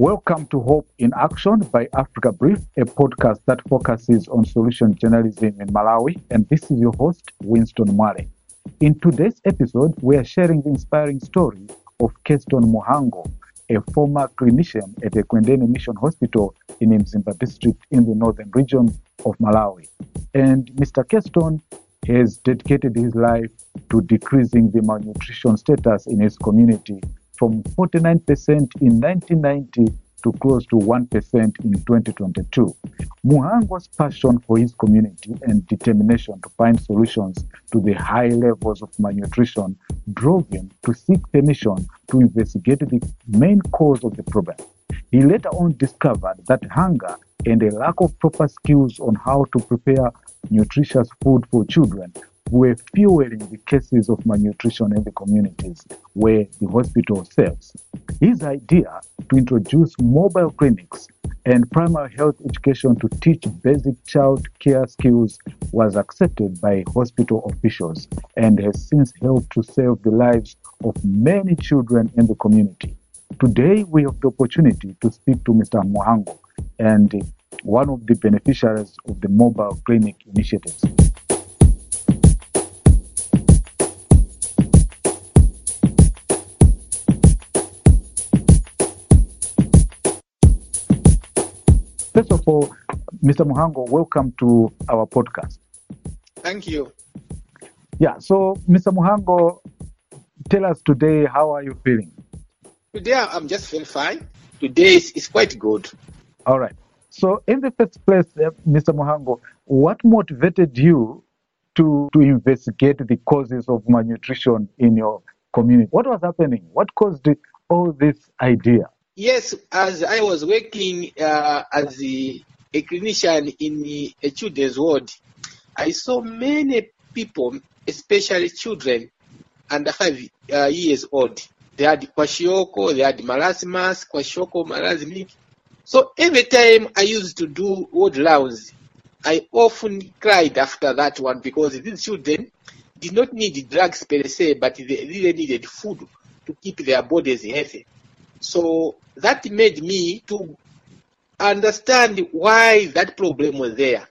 Welcome to Hope in Action by Africa Brief, a podcast that focuses on solution journalism in Malawi. And this is your host, Winston Mwale. In today's episode, we are sharing the inspiring story of Keston Mhango, a former clinician at Ekwendeni Mission Hospital in Mzimba district in the northern region of Malawi. And Mr. Keston has dedicated his life to decreasing the malnutrition status in his community from 49% in 1990 to close to 1% in 2022. Mhango's passion for his community and determination to find solutions to the high levels of malnutrition drove him to seek permission to investigate the main cause of the problem. He later on discovered that hunger and a lack of proper skills on how to prepare nutritious food for children were fueling the cases of malnutrition in the communities where the hospital serves. His idea to introduce mobile clinics and primary health education to teach basic child care skills was accepted by hospital officials and has since helped to save the lives of many children in the community. Today, we have the opportunity to speak to Mr. Mhango and one of the beneficiaries of the mobile clinic initiatives. First of all, Mr. Mhango, welcome to our podcast. Thank you. Yeah, so Mr. Mhango, tell us today how are you feeling? Today I'm just feeling fine. Today is, is quite good. All right. So, in the first place, uh, Mr. Mhango, what motivated you to, to investigate the causes of malnutrition in your community? What was happening? What caused all this idea? Yes, as I was working uh, as a, a clinician in a children's ward, I saw many people, especially children under five uh, years old. They had kwashiorkor, they had marasmus, kwashiorkor, marasmic. So every time I used to do ward rounds, I often cried after that one because these children did not need drugs per se, but they really needed food to keep their bodies healthy. So that made me to understand why that problem was there.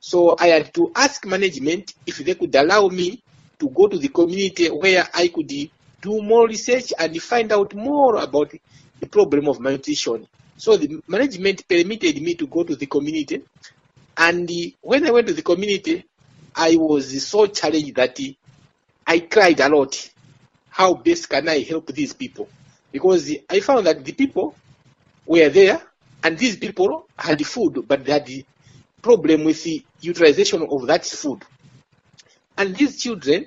So I had to ask management if they could allow me to go to the community where I could do more research and find out more about the problem of malnutrition. So the management permitted me to go to the community. And when I went to the community, I was so challenged that I cried a lot. How best can I help these people? Because I found that the people were there and these people had food, but they had the problem with the utilization of that food. And these children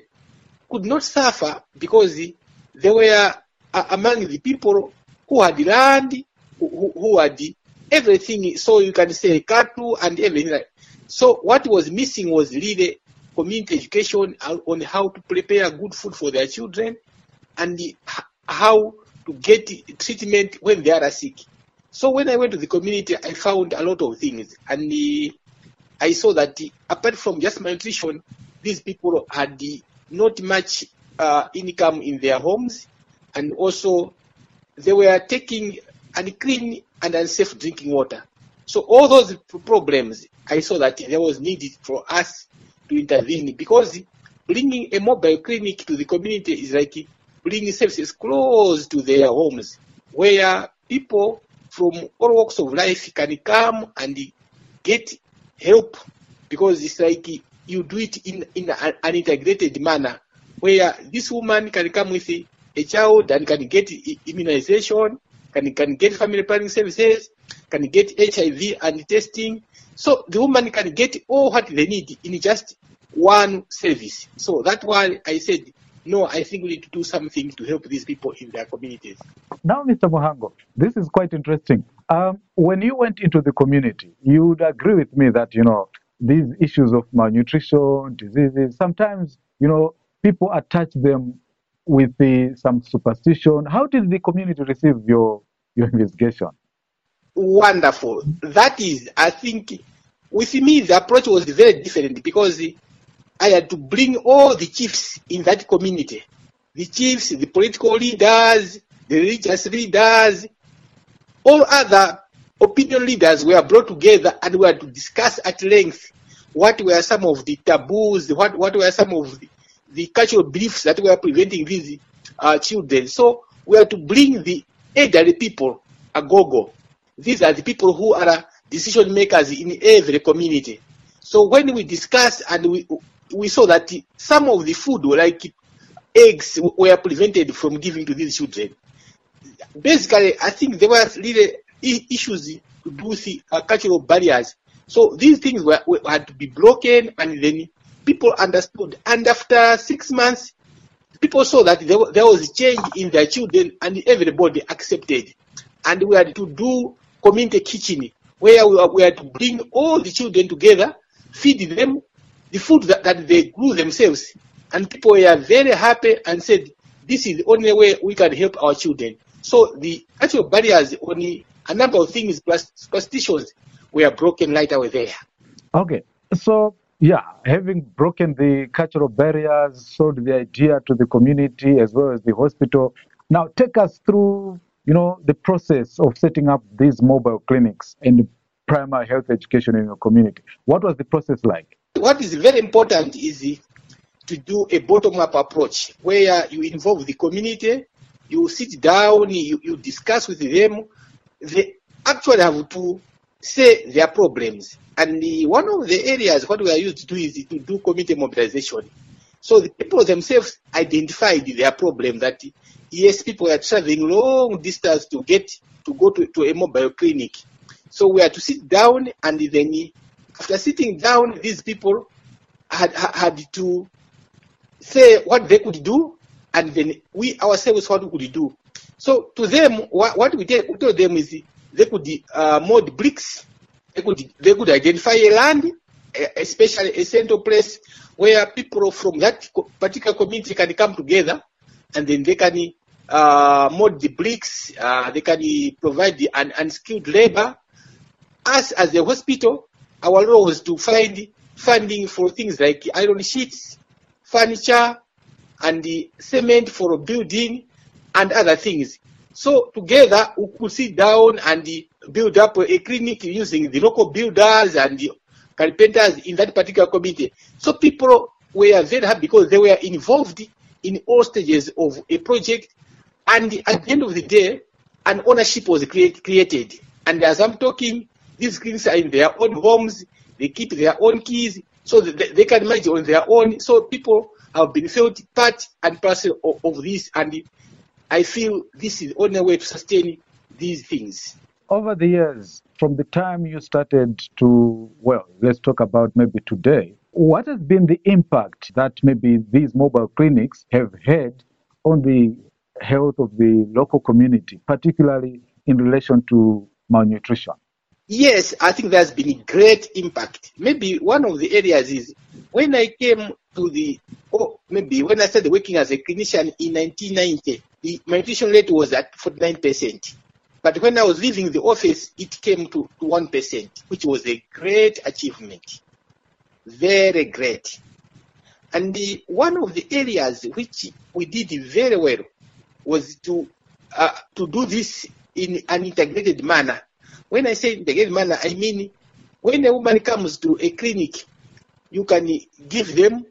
could not suffer because they were uh, among the people who had land, who, who had everything. So you can say cattle and everything. So what was missing was really community education uh, on how to prepare good food for their children and how to get treatment when they are sick. So when I went to the community, I found a lot of things, and I saw that apart from just malnutrition, these people had not much uh, income in their homes, and also they were taking unclean and unsafe drinking water. So all those problems, I saw that there was needed for us to intervene because bringing a mobile clinic to the community is like bringing services close to their homes, where people from all walks of life can come and get help because it's like you do it in, in an integrated manner where this woman can come with a child and can get immunization, can, can get family planning services, can get HIV and testing. So the woman can get all what they need in just one service. So that's why I said, no, I think we need to do something to help these people in their communities. Now, Mr. Mhango, this is quite interesting. Um, when you went into the community, you would agree with me that, you know, these issues of malnutrition, diseases, sometimes, you know, people attach them with the, some superstition. How did the community receive your, your investigation? Wonderful. That is, I think, with me, the approach was very different because I had to bring all the chiefs in that community. The chiefs, the political leaders, the religious leaders, all other opinion leaders were brought together and were to discuss at length what were some of the taboos, what, what were some of the, the cultural beliefs that were preventing these uh, children. So we are to bring the elderly people agogo. These are the people who are decision makers in every community. So when we discussed and we we saw that some of the food, like eggs, were prevented from giving to these children. Basically, I think there were really issues to do with uh, cultural barriers. So these things were, were, had to be broken, and then people understood. And after six months, people saw that there, there was change in their children, and everybody accepted. And we had to do community kitchen, where we, we had to bring all the children together, feed them the food that, that they grew themselves. And people were very happy and said, this is the only way we can help our children. So the actual barriers only a number of things, superstitions, were broken right away there. Okay, so yeah, having broken the cultural barriers, sold the idea to the community as well as the hospital. Now, take us through, you know, the process of setting up these mobile clinics and primary health education in your community. What was the process like? What is very important is to do a bottom-up approach where you involve the community, you sit down, you, you discuss with them. They actually have to say their problems. And the, one of the areas what we are used to do is to do community mobilization. So the people themselves identified their problem that yes, people are traveling long distance to get to go to, to a mobile clinic. So we are to sit down and then after sitting down, these people had, had to say what they could do and then we ourselves what we could do. So to them, what, what we, told them is they could uh, mold bricks, they could, they could identify a land, especially a central place where people from that particular community can come together and then they can uh, mold the bricks, uh, they can provide the un- unskilled labor. Us as a hospital, our role was to find funding for things like iron sheets, furniture, and the cement for a building and other things. So together we could sit down and build up a clinic using the local builders and the carpenters in that particular community. So people were very happy because they were involved in all stages of a project and at the end of the day an ownership was create, created. And as I'm talking, these clinics are in their own homes, they keep their own keys, so that they can manage on their own. So people have been felt part and parcel of, of this, and I feel this is the only way to sustain these things. Over the years, from the time you started to, well, let's talk about maybe today, what has been the impact that maybe these mobile clinics have had on the health of the local community, particularly in relation to malnutrition? Yes, I think there's been a great impact. Maybe one of the areas is when I came to the, oh, maybe when I started working as a clinician in 1990, the malnutrition rate was at 49%. But when I was leaving the office, it came to, to 1%, which was a great achievement. Very great. And the, one of the areas which we did very well was to, uh, to do this in an integrated manner when I say integrated manner, I mean when a woman comes to a clinic, you can give them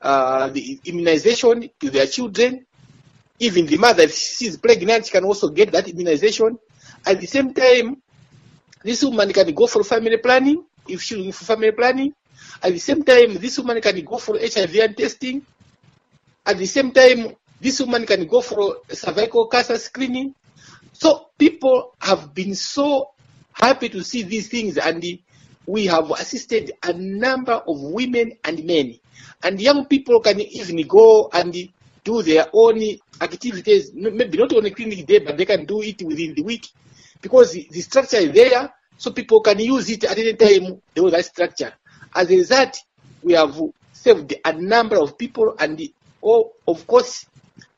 uh, the immunization to their children. Even the mother, if she's pregnant, she can also get that immunization. At the same time, this woman can go for family planning if she's looking for family planning. At the same time, this woman can go for HIV testing. At the same time, this woman can go for cervical cancer screening. So people have been so happy to see these things. And we have assisted a number of women and men. And young people can even go and do their own activities. Maybe not on a clinic day but they can do it within the week. Because the structure is there so people can use it at any time. They know that structure. As a result we have saved a number of people. And oh, of course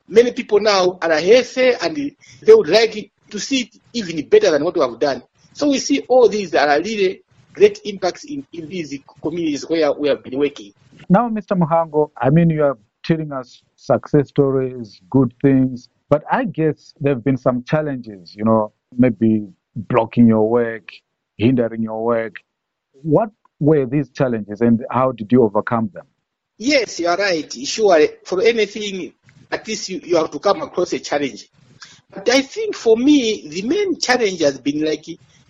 many people now are healthy and they would like to see it even better than what we have done so we see all these are really great impacts in, in these communities where we have been working. Now, Mr. Mhango, I mean, you are telling us success stories, good things, but I guess there have been some challenges, you know, maybe blocking your work, hindering your work. What were these challenges and how did you overcome them? Yes, you are right. Sure, for anything, at least you, you have to come across a challenge. But I think for me, the main challenge has been like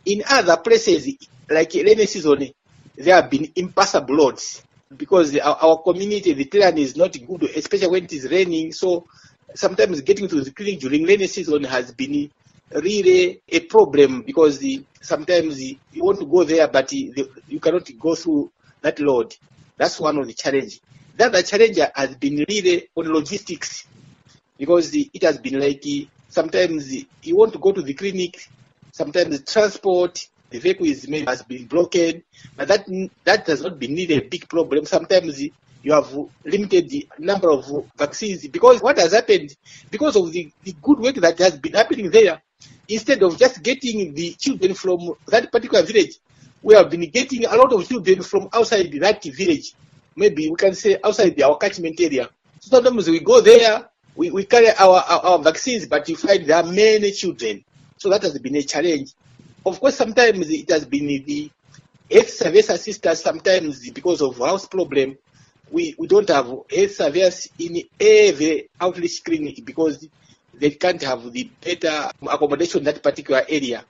in other places, like rainy season, there have been impassable roads because our, our community, the terrain is not good, especially when it is raining. So sometimes getting to the clinic during rainy season has been really a problem because the, sometimes you want to go there, but the, you cannot go through that road. That's one of the challenge. The other challenge has been really on logistics because it has been like sometimes you want to go to the clinic, sometimes the transport, the vehicle is maybe has been broken, but that that does not be really a big problem. Sometimes you have limited the number of vaccines because what has happened because of the, the good work that has been happening there, instead of just getting the children from that particular village, we have been getting a lot of children from outside that village. Maybe we can say outside our catchment area. So sometimes we go there, we, we carry our, our, our vaccines, but you find there are many children. So that has been a challenge. Of course, sometimes it has been the health service assistants, sometimes because of house problem, we, we don't have health surveyors in every outreach clinic because they can't have the better accommodation in that particular area.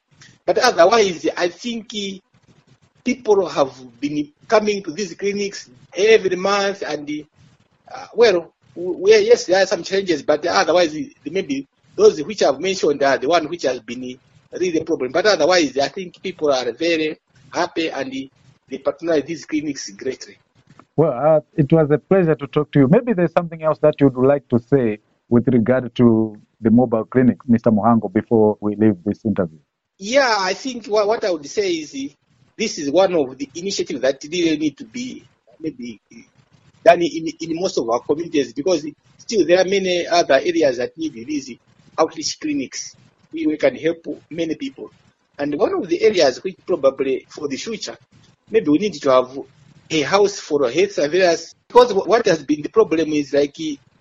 But otherwise, I think eh, people have been coming to these clinics every month and, eh, uh, well, we, yes, there are some changes, but otherwise, eh, maybe those which I've mentioned are the one which has been really a problem. But otherwise, I think people are very happy and they patronize these clinics greatly. Well, uh, it was a pleasure to talk to you. Maybe there's something else that you'd like to say with regard to the mobile clinic, Mr. Mhango, before we leave this interview. Yeah, I think what, what I would say is this is one of the initiatives that really need to be maybe done in, in most of our communities because still there are many other areas that need these outreach clinics. We, we can help many people. And one of the areas which probably for the future, maybe we need to have a house for health surveyors because what has been the problem is like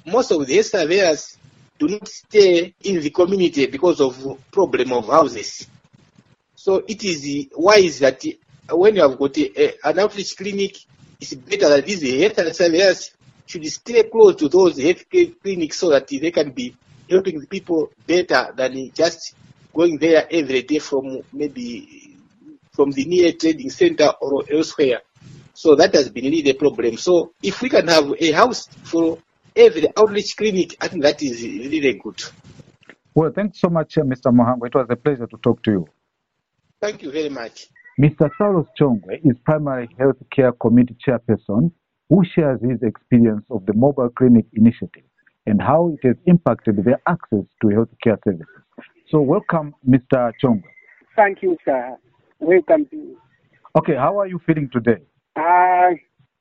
most of the health surveyors do not stay in the community because of problem of houses. So it is wise that when you have got a, an outreach clinic, it's better that these health surveyors should stay close to those health clinics so that they can be helping the people better than just going there every day from maybe from the near trading center or elsewhere. So that has been really a problem. So if we can have a house for every outreach clinic, I think that is really good. Well, thanks so much, uh, Mr. Mhango. It was a pleasure to talk to you. Thank you very much. Mr. Saulos Chongwe is primary health care committee chairperson who shares his experience of the mobile clinic initiative and how it has impacted their access to health care services. So welcome, Mr. Chongwe. Thank you, sir. Welcome to you. Okay, how are you feeling today? Uh,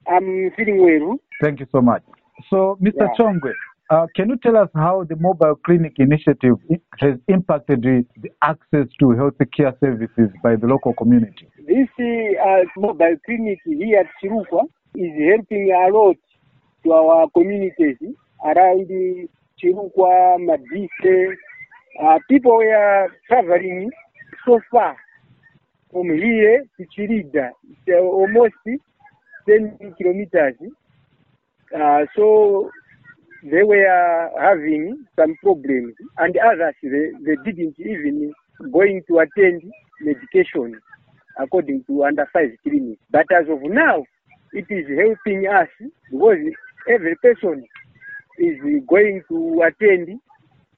I'm feeling well. Thank you so much. So, Mr. Yeah. Chongwe, uh, can you tell us how the mobile clinic initiative has impacted the, the access to health care services by the local community? This uh, mobile clinic here at Chirukwa is helping a lot to our communities around Chirukwa, Madise. Uh, people were traveling so far from here to Chirida. It's uh, almost 10 kilometers. Uh, so they were having some problems, and others they, they didn't even going to attend medication according to under five clinic. But as of now, it is helping us because every person is going to attend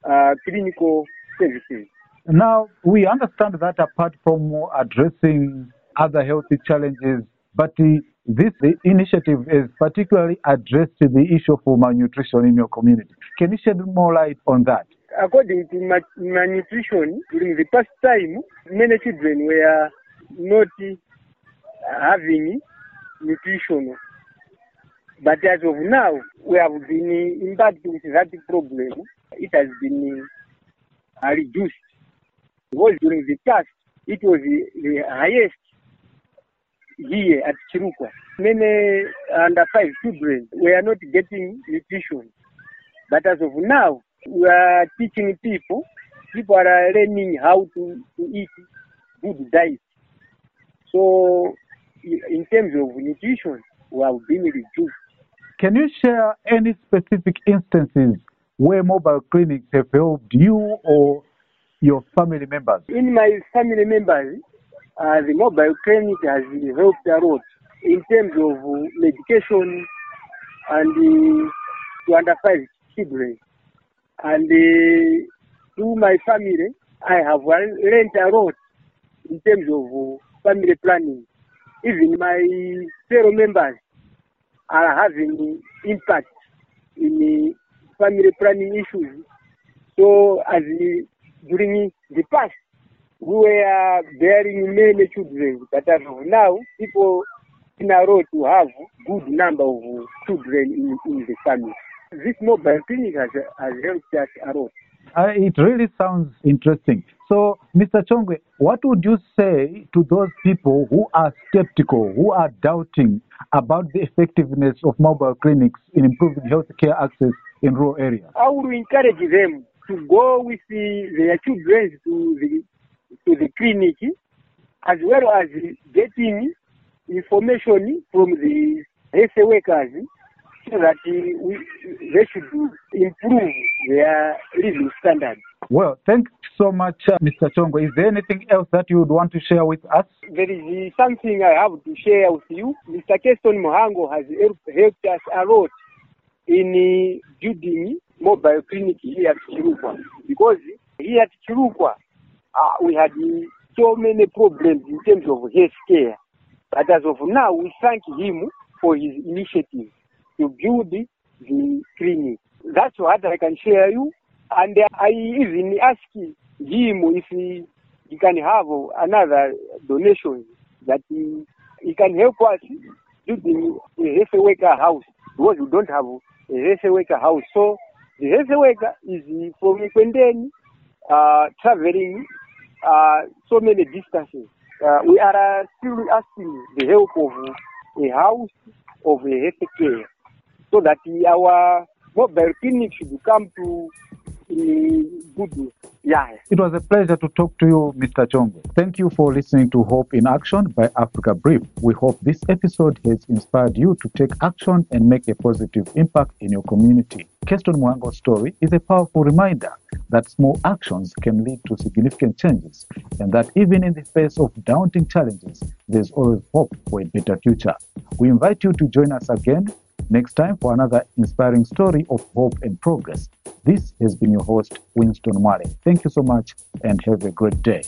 uh, clinical services. Now, we understand that apart from addressing other health challenges, but the, this the initiative is particularly addressed to the issue of malnutrition in your community. Can you shed more light on that? According to ma- malnutrition, during the past time, many children were not having nutrition. But as of now, we have been impacted with that problem. It has been uh, reduced. Because during the past, it was the, the highest here at Chirukwa. Many under five children were not getting nutrition. But as of now, we are teaching people. People are learning how to, to eat good diet. So in terms of nutrition, we have been reduced. Can you share any specific instances where mobile clinics have helped you or your family members? In my family members, uh, the mobile clinic has helped a lot in terms of medication and uh, to under five children. And uh, to my family, I have learned a lot in terms of family planning. Even my fellow members are having impact in family planning issues. So as during the past, we were bearing many children, but now, people in a row to have good number of children in, in the family. This mobile clinic has, has helped us a lot. Uh, it really sounds interesting. So, Mr. Chongwe, what would you say to those people who are skeptical, who are doubting about the effectiveness of mobile clinics in improving healthcare access in rural areas? I would encourage them to go with the, their children to the to the clinic, as well as getting information from the health workers, so that uh, we, they should improve their living standards. Well, thanks so much, uh, Mr. Chongwe. Is there anything else that you would want to share with us? There is something I have to share with you. Mr. Keston Mhango has helped, helped us a lot in uh, building mobile clinic here at Chirukwa because here at Chirukwa uh, we had uh, so many problems in terms of health care. But as of now, we thank him for his initiative to build the clinic. That's what I can share you. And I even ask him if he, he can have another donation that he, he can help us building a health worker house because we don't have a health worker house. So the health worker is from Kwendeni, uh, traveling uh, so many distances. Uh, we are still asking the help of a house of a health care so that our mobile clinic should come to It was a pleasure to talk to you, Mr. Chongwe. Thank you for listening to Hope in Action by Africa Brief. We hope this episode has inspired you to take action and make a positive impact in your community. Keston Mhango's story is a powerful reminder that small actions can lead to significant changes and that even in the face of daunting challenges, there's always hope for a better future. We invite you to join us again next time for another inspiring story of hope and progress. This has been your host, Winston Mwale. Thank you so much and have a great day.